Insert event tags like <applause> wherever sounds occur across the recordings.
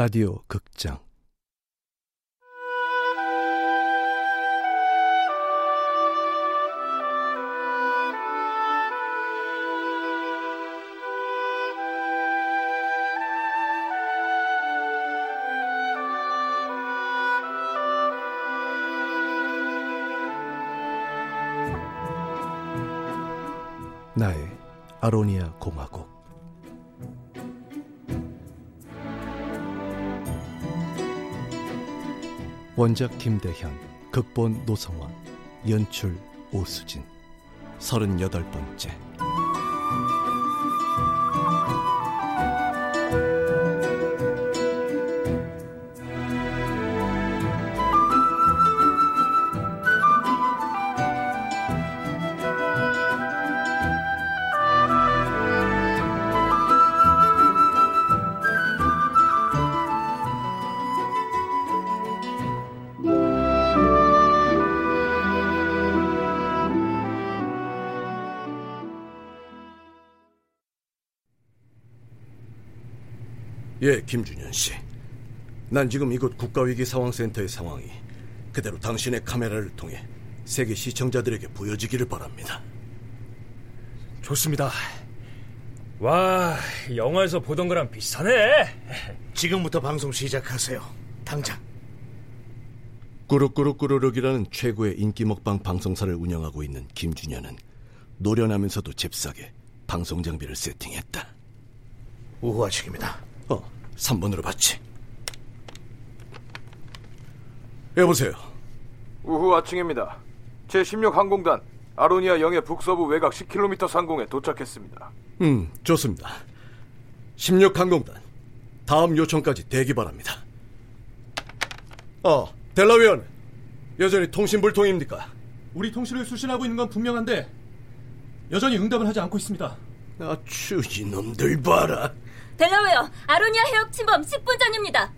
라디오 극장. 나의 아로니아 공화국 원작 김대현, 극본 노성원, 연출 오수진. 서른여덟 번째 예, 김준현 씨. 난 지금 이곳 국가위기 상황센터의 상황이 그대로 당신의 카메라를 통해 세계 시청자들에게 보여지기를 바랍니다. 좋습니다. 와, 영화에서 보던 거랑 비슷하네. 지금부터 방송 시작하세요. 당장. 꾸룩꾸룩꾸르륵이라는 최고의 인기 먹방 방송사를 운영하고 있는 김준현은 노련하면서도 잽싸게 방송 장비를 세팅했다. 아침입니다. 어, 3번으로 봤지. 여보세요. 우후 아침입니다. 제16 항공단 아로니아 영해 북서부 외곽 10km 상공에 도착했습니다. 음, 좋습니다. 16 항공단 다음 요청까지 대기 바랍니다. 어, 델라웨어는 여전히 통신 불통입니까? 우리 통신을 수신하고 있는 건 분명한데 여전히 응답을 하지 않고 있습니다. 아추 이놈들 봐라. 델라웨어 아로니아 해역 침범 10분 전입니다.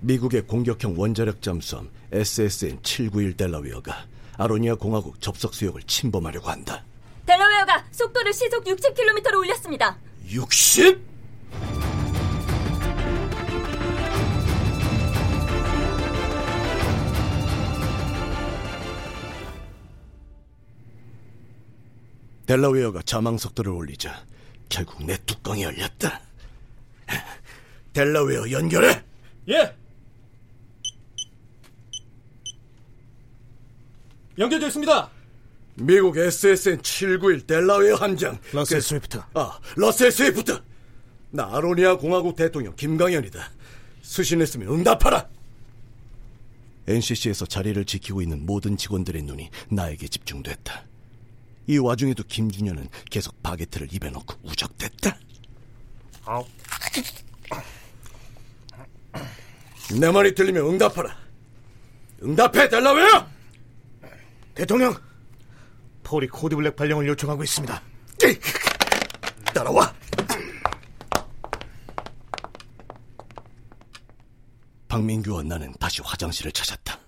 미국의 공격형 원자력 잠수함 SSN 791 델라웨어가 아로니아 공화국 접속 수역을 침범하려고 한다. 델라웨어가 속도를 시속 60km로 올렸습니다. 60? 델라웨어가 잠항 속도를 올리자 결국 내 뚜껑이 열렸다. 델라웨어 연결해. 예. 연결됐습니다. 미국 SSN 791 델라웨어 함장 러셀 그- 스위프트. 아, 러셀 스위프트. 나 아로니아 공화국 대통령 김강현이다. 수신했으면 응답하라. NCC에서 자리를 지키고 있는 모든 직원들의 눈이 나에게 집중됐다. 이 와중에도 김준현은 계속 바게트를 입에 넣고 우적댔다. 내 말이 들리면 응답하라. 응답해, 델라웨어! 대통령, 폴이 코드블랙 발령을 요청하고 있습니다. 따라와. 박민규와 나는 다시 화장실을 찾았다.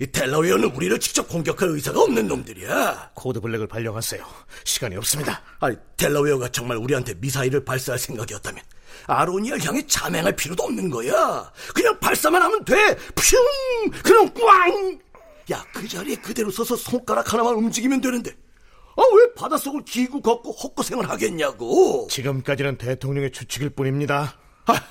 이 델라웨어는 우리를 직접 공격할 의사가 없는 놈들이야. code black을 발령하세요. 시간이 없습니다. 아니, 델라웨어가 정말 우리한테 미사일을 발사할 생각이었다면 아로니아를 향해 잠항할 필요도 없는 거야. 그냥 발사만 하면 돼. 퓨! 그럼 꽝! 야, 그 자리에 그대로 서서 손가락 하나만 움직이면 되는데. 아, 왜 바닷속을 기고 걷고 헛고생을 하겠냐고. 지금까지는 대통령의 추측일 뿐입니다. 아,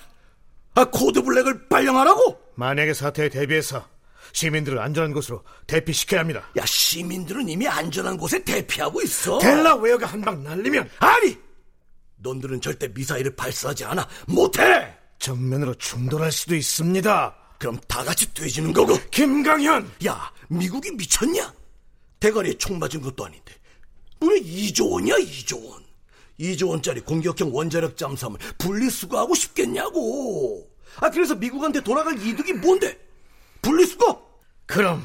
아, code black을 발령하라고? 만약의 사태에 대비해서 시민들을 안전한 곳으로 대피시켜야 합니다. 야, 시민들은 이미 안전한 곳에 대피하고 있어. 델라웨어가 한 방 날리면 아니! 놈들은 절대 미사일을 발사하지 않아. 못해! 정면으로 충돌할 수도 있습니다. 그럼 다 같이 뒈지는 거고. 김강현! 야, 미국이 미쳤냐? 대가리에 총 맞은 것도 아닌데. 왜 2조 원이야, 2조 원? 2조 원짜리 공격형 원자력 잠수함을 분리수거하고 싶겠냐고. 아, 그래서 미국한테 돌아갈 이득이 뭔데? 분리수거? 그럼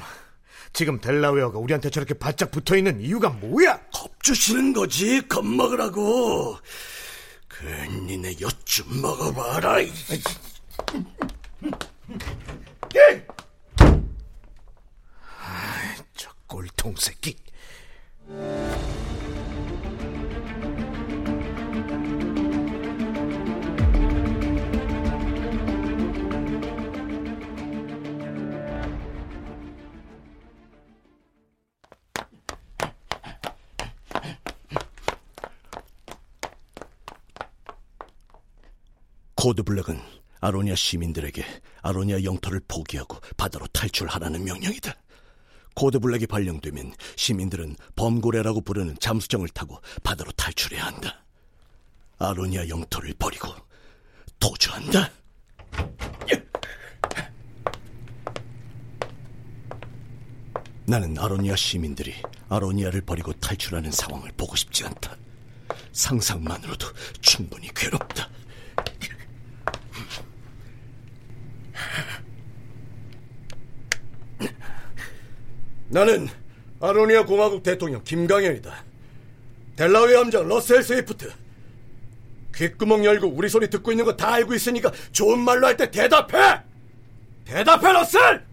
지금 델라웨어가 우리한테 저렇게 바짝 붙어 있는 이유가 뭐야? 겁주시는 거지, 겁먹으라고. 그, 니네 엿좀 먹어봐라. 이- 저 꼴통 새끼. code black은 아로니아 시민들에게 아로니아 영토를 포기하고 바다로 탈출하라는 명령이다. code black이 발령되면 시민들은 범고래라고 부르는 잠수정을 타고 바다로 탈출해야 한다. 아로니아 영토를 버리고 도주한다. 나는 아로니아 시민들이 아로니아를 버리고 탈출하는 상황을 보고 싶지 않다. 상상만으로도 충분히 괴롭다. 나는 아로니아 공화국 대통령 김강현이다. 델라웨 함장 러셀 스위프트. 귓구멍 열고 우리 소리 듣고 있는 거 다 알고 있으니까 좋은 말로 할 때 대답해! 대답해, 러셀!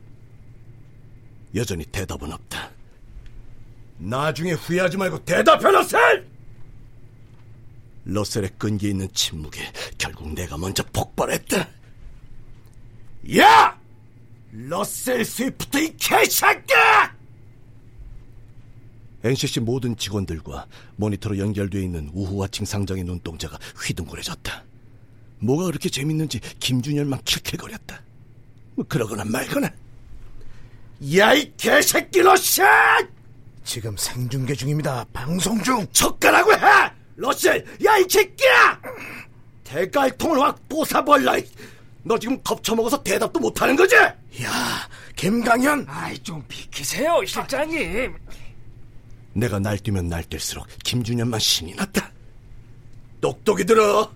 여전히 대답은 없다. 나중에 후회하지 말고 대답해, 러셀! 러셀의 끈기 있는 침묵에 결국 내가 먼저 폭발했다. 야! 러셀 스위프트 이 개새끼야! NCC 모든 직원들과 모니터로 연결되어 있는 우후와칭 상장의 눈동자가 휘둥그레졌다. 뭐가 그렇게 재밌는지 김준열만 킬킬거렸다. 뭐 그러거나 말거나. 야 이 개새끼 러셀! 지금 생중계 중입니다. 방송 중. 젓가라고 해! 러셀! 야 이 새끼야! 대갈통을 확 뽀사벌라! 너 지금 겁쳐먹어서 대답도 못하는 거지? 야, 김강현. 아이, 좀 비키세요, 실장님. 내가 날뛰면 날뛸수록 김준현만 신이 났다. 똑똑히 들어.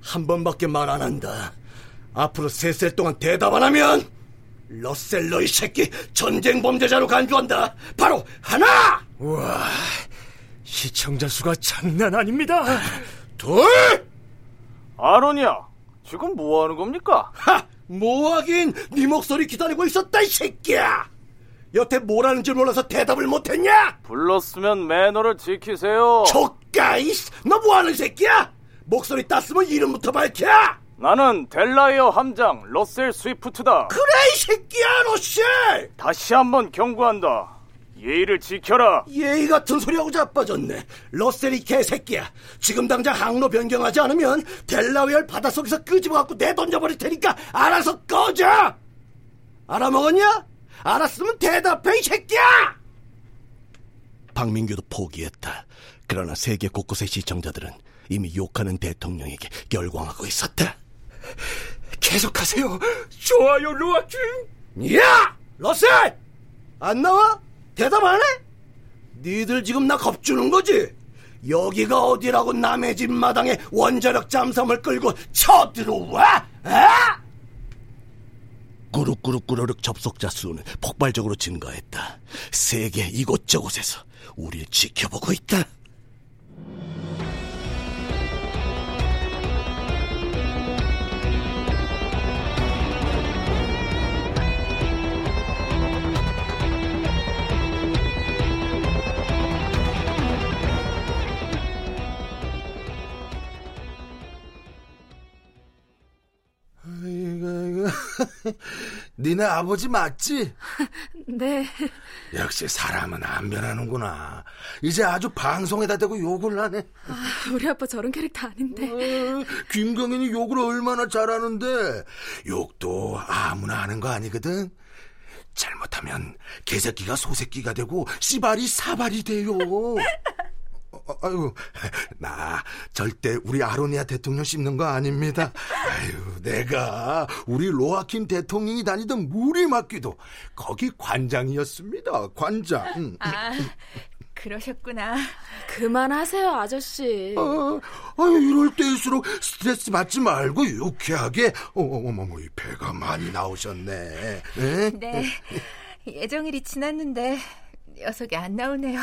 한 번밖에 말 안 한다. 앞으로 셋셀 동안 대답 안 하면 러셀 너이 새끼 전쟁 범죄자로 간주한다. 바로 하나, 우와, 시청자 수가 장난 아닙니다. 둘, 아로니아, 지금 뭐 하는 겁니까? 하! 뭐 하긴 네 목소리 기다리고 있었다 이 새끼야. 여태 뭐라는 줄 몰라서 대답을 못했냐? 불렀으면 매너를 지키세요. 족가이씨, 너 뭐하는 새끼야? 목소리 땄으면 이름부터 밝혀. 나는 델라이어 함장 러셀 스위프트다. 그래 이 새끼야 로셀. 다시 한번 경고한다. 예의를 지켜라. 예의 같은 소리하고 자빠졌네. 러셀이 개새끼야. 지금 당장 항로 변경하지 않으면 델라웨어 바닷속에서 끄집어갖고 내던져버릴 테니까 알아서 꺼져. 알아먹었냐? 알았으면 대답해 이 새끼야. 박민규도 포기했다. 그러나 세계 곳곳의 시청자들은 이미 욕하는 대통령에게 열광하고 있었다. 계속하세요. 좋아요, 로아킹. 야! 러셀! 안 나와? 대답 안 해? 니들 지금 나 겁주는 거지? 여기가 어디라고 남의 집 마당에 원자력 잠수함을 끌고 쳐들어와? 아? 꾸룩꾸룩꾸르륵 접속자 수는 폭발적으로 증가했다. 세계 이곳저곳에서 우리를 지켜보고 있다. <laughs> 니네 아버지 맞지? <laughs> 네. 역시 사람은 안 변하는구나. 이제 아주 방송에다 대고 욕을 하네. 아, 우리 아빠 저런 캐릭터 아닌데. 어, 김경현이 욕을 얼마나 잘하는데 욕도 아무나 하는 거 아니거든. 잘못하면 개새끼가 소새끼가 되고 씨발이 사발이 돼요. <laughs> 어, 아유, <laughs> 나 절대 우리 아로니아 대통령 씹는 거 아닙니다. 아유, 내가 우리 로아킨 대통령이 다니던 무리 맡기도 거기 관장이었습니다. 관장. 응. 아, 그러셨구나. 그만하세요, 아저씨. 어, 아유, 이럴 때일수록 스트레스 받지 말고 유쾌하게. 어, 어머머, 이 배가 많이 나오셨네. 에? 네. 예정일이 지났는데 녀석이 안 나오네요.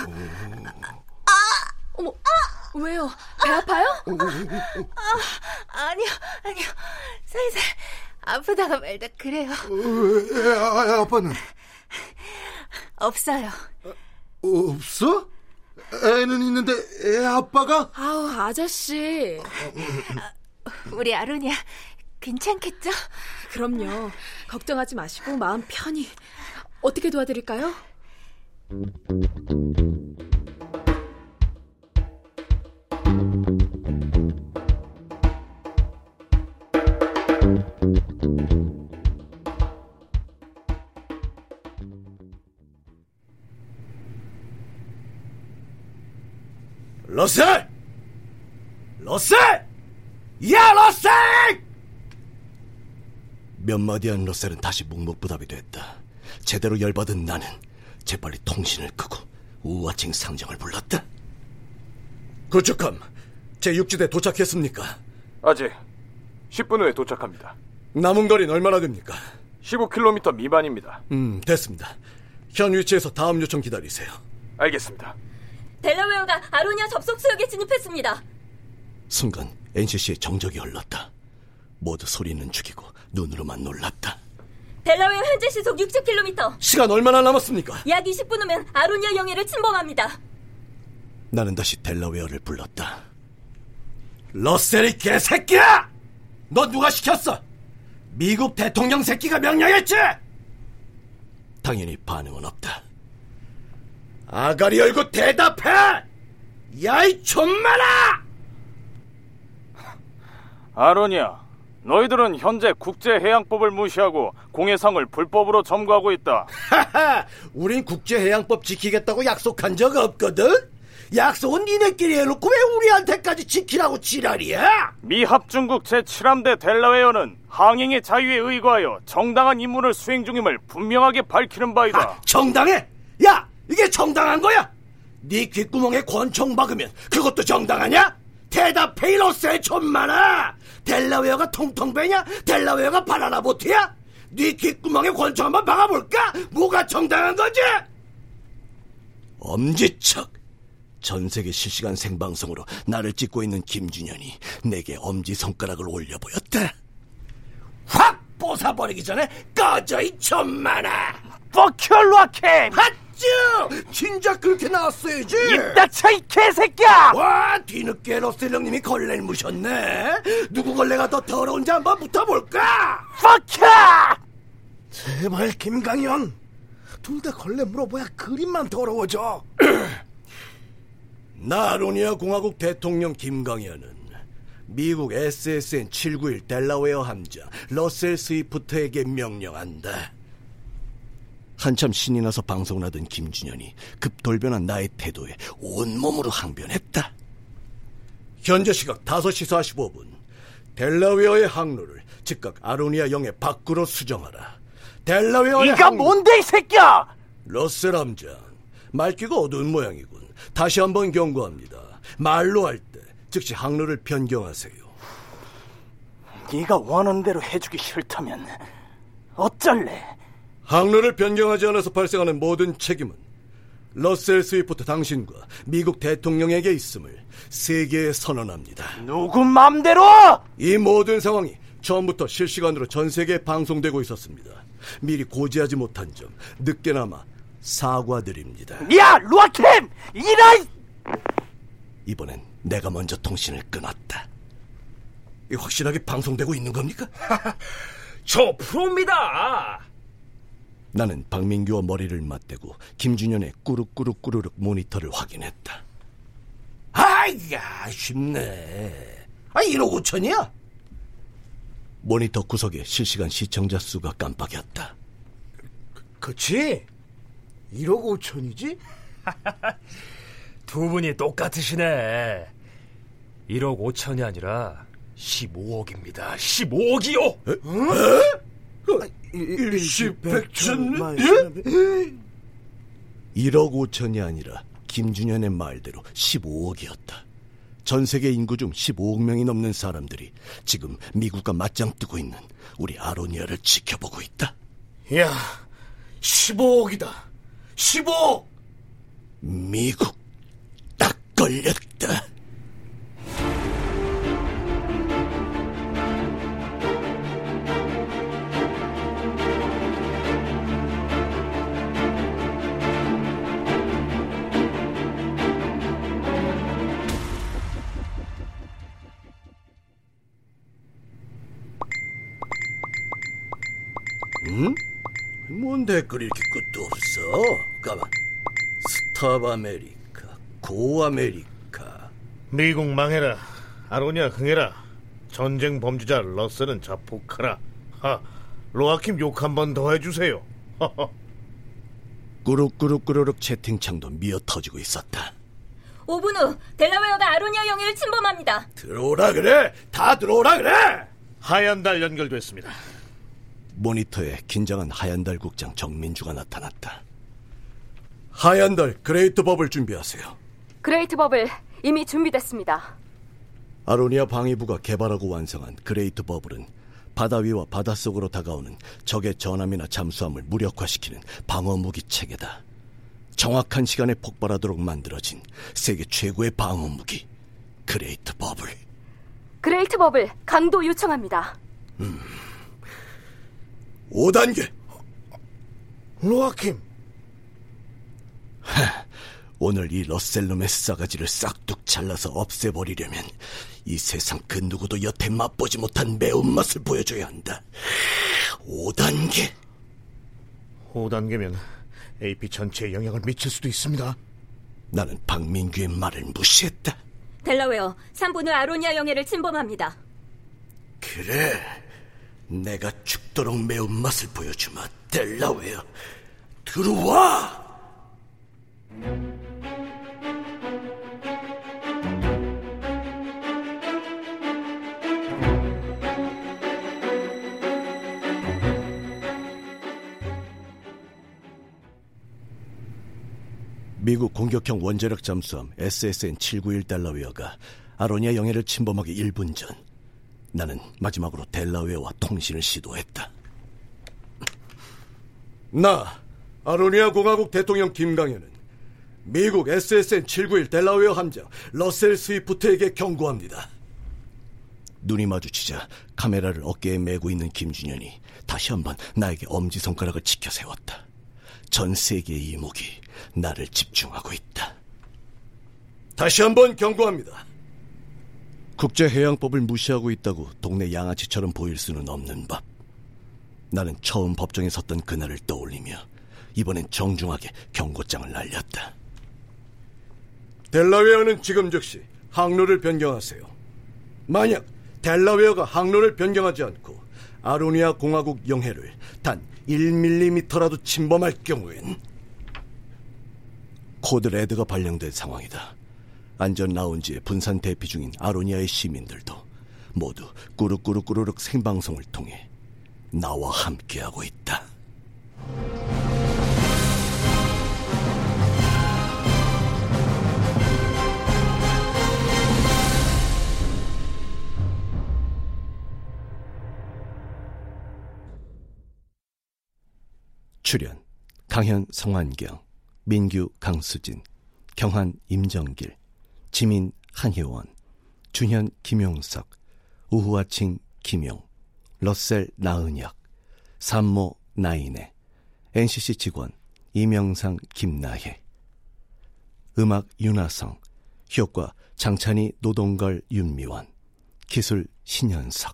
어머, 왜요? 배 아 파요? 아, 아니요, 아니요. 살살 아프다가 말다 그래요. 어, 애, 아, 아빠는 없어요. 없어? 애는 있는데 애 아빠가? 아우, 아저씨. 우리 아로니아 괜찮겠죠? 그럼요. 걱정하지 마시고 마음 편히. 어떻게 도와드릴까요? 러셀! 러셀! 야, 러셀! 몇 마디 한 러셀은 다시 묵묵부답이 됐다. 제대로 열받은 나는 재빨리 통신을 끄고 우아칭 상정을 불렀다. 구축함, 제 육지대 도착했습니까? 아직 10분 후에 도착합니다. 남은 거리는 얼마나 됩니까? 15km 미만입니다. 음, 됐습니다. 현 위치에서 다음 요청 기다리세요. 알겠습니다. 델라웨어가 아로니아 접속 수역에 진입했습니다. 순간 NCC의 정적이 흘렀다. 모두 소리는 죽이고 눈으로만 놀랐다. 델라웨어 현재 시속 60km. 시간 얼마나 남았습니까? 약 20분 후면 아로니아 영해를 침범합니다. 나는 다시 델라웨어를 불렀다. 러셀이 개새끼야! 너 누가 시켰어? 미국 대통령 새끼가 명령했지? 당연히 반응은 없다. 아가리 열고 대답해! 야이 촌마라! 아로니아, 너희들은 현재 국제해양법을 무시하고 공해상을 불법으로 점거하고 있다. 하하, 우린 국제해양법 지키겠다고 약속한 적 없거든? 약속은 니네끼리 해놓고 왜 우리한테까지 지키라고 지랄이야? 미합 중국 제7함대 델라웨어는 항행의 자유에 의거하여 정당한 임무를 수행 중임을 분명하게 밝히는 바이다. 아, 정당해? 야, 이게 정당한 거야? 네 귓구멍에 권총 박으면 그것도 정당하냐? 대답해 이로세 촌마나 델라웨어가 통통 배냐? 델라웨어가 바나나 보트야? 네 귓구멍에 권총 한번 박아볼까? 뭐가 정당한 거지? 엄지척 전 세계 실시간 생방송으로 나를 찍고 있는 김준현이 내게 엄지 손가락을 올려 보였다 확 뽀사버리기 전에 꺼져 이 촌마나 버큐얼로아 캠 핫 쭈! 진짜 그렇게 나왔어야지! 닥쳐 이 개새끼야 와, 뒤늦게 러셀 형님이 걸레를 무셨네? 누구 걸레가 더 더러운지 한번 붙어볼까? 버큐 제발 김강현 둘 다 걸레 물어봐야 그림만 더러워져 <clears throat> 나로니아 공화국 대통령 김강현은 미국 SSN 791 델라웨어 함자 러셀 스위프트에게 명령한다. 한참 신이 나서 방송을 하던 김준현이 급돌변한 나의 태도에 온몸으로 항변했다. 현재 시각 5시 45분 델라웨어의 항로를 즉각 아로니아 영해 밖으로 수정하라. 델라웨어의 네가 항로- 뭔데 이 새끼야 러셀 함장, 말귀가 어두운 모양이군. 다시 한번 경고합니다. 말로 할 때 즉시 항로를 변경하세요. 네가 원하는 대로 해주기 싫다면 어쩔래 항로를 변경하지 않아서 발생하는 모든 책임은 러셀 스위프트 당신과 미국 대통령에게 있음을 세계에 선언합니다. 누구 맘대로 이 모든 상황이 처음부터 실시간으로 전 세계에 방송되고 있었습니다. 미리 고지하지 못한 점 늦게나마 사과드립니다. 야 루아캠 이라 이번엔 내가 먼저 통신을 끊었다. 이 확실하게 방송되고 있는 겁니까? <laughs> 저 프로입니다 나는 박민규와 머리를 맞대고 김준현의 꾸룩꾸룩꾸르륵 모니터를 확인했다. 아이야 쉽네. 아 1억 5천이야? 모니터 구석에 실시간 시청자 수가 깜빡였다. 그치 1억 5천이지? <laughs> 두 분이 똑같으시네 1억 5천이 아니라 15억입니다 15억이요 일시백천? 예? 1억 5천이 아니라 김준현의 말대로 15억이었다. 전 세계 인구 중 15억 명이 넘는 사람들이 지금 미국과 맞짱 뜨고 있는 우리 아로니아를 지켜보고 있다. 야 15억이다 15억 미국 딱 걸렸다. 댓글이 이렇게 끝도 없어? 가만. Stop America, go America. 미국 망해라. 아로니아 흥해라. 전쟁 범죄자 러셀은 자폭하라. 하, 로아킴 욕 한 번 더 해주세요. 꾸룩꾸룩꾸르륵 채팅창도 미어 터지고 있었다. 5분 후 델라웨어가 아로니아 영해를 침범합니다. 들어오라 그래. 다 들어오라 그래. 하얀 달 연결됐습니다. 모니터에 긴장한 하얀달 국장 정민주가 나타났다. 하얀달 Great Bubble 준비하세요. Great Bubble 이미 준비됐습니다. 아로니아 방위부가 개발하고 완성한 Great Bubble은 바다 위와 바닷속으로 다가오는 적의 전함이나 잠수함을 무력화시키는 방어 무기 체계다. 정확한 시간에 폭발하도록 만들어진 세계 최고의 방어 무기 Great Bubble. Great Bubble 강도 요청합니다. 음. 5단계. 로아킴. 하, 오늘 이 러셀 놈의 싸가지를 싹둑 잘라서 없애버리려면 이 세상 그 누구도 여태 맛보지 못한 매운맛을 보여줘야 한다. 5단계. 5단계면 AP 전체에 영향을 미칠 수도 있습니다. 나는 박민규의 말을 무시했다. 델라웨어 3분 후 아로니아 영해를 침범합니다. 그래. 내가 죽도록 매운맛을 보여주마. 델라웨어. 들어와! 미국 공격형 원자력 잠수함 SSN 791 델라웨어가 아로니아 영해를 침범하기 1분 전 나는 마지막으로 델라웨어와 통신을 시도했다. 나 아로니아 공화국 대통령 김강현은 미국 SSN 791 델라웨어 함장 러셀 스위프트에게 경고합니다. 눈이 마주치자 카메라를 어깨에 메고 있는 김준현이 다시 한번 나에게 엄지손가락을 치켜 세웠다. 전 세계의 이목이 나를 집중하고 있다. 다시 한번 경고합니다. 국제해양법을 무시하고 있다고 동네 양아치처럼 보일 수는 없는 법. 나는 처음 법정에 섰던 그날을 떠올리며 이번엔 정중하게 경고장을 날렸다. 델라웨어는 지금 즉시 항로를 변경하세요. 만약 델라웨어가 항로를 변경하지 않고 아로니아 공화국 영해를 단 1mm라도 침범할 경우엔 code red가 발령된 상황이다. 안전 라운지에 분산 대피 중인 아로니아의 시민들도 모두 꾸룩꾸룩꾸룩 생방송을 통해 나와 함께하고 있다. 출연 강현 성환경 민규 강수진 경한 임정길 지민 한혜원 준현 김용석 우후아칭 김용 러셀 나은혁 산모 나인애 NCC 직원 이명상 김나혜 음악 윤하성 효과 장찬희 노동걸 윤미원 기술 신현석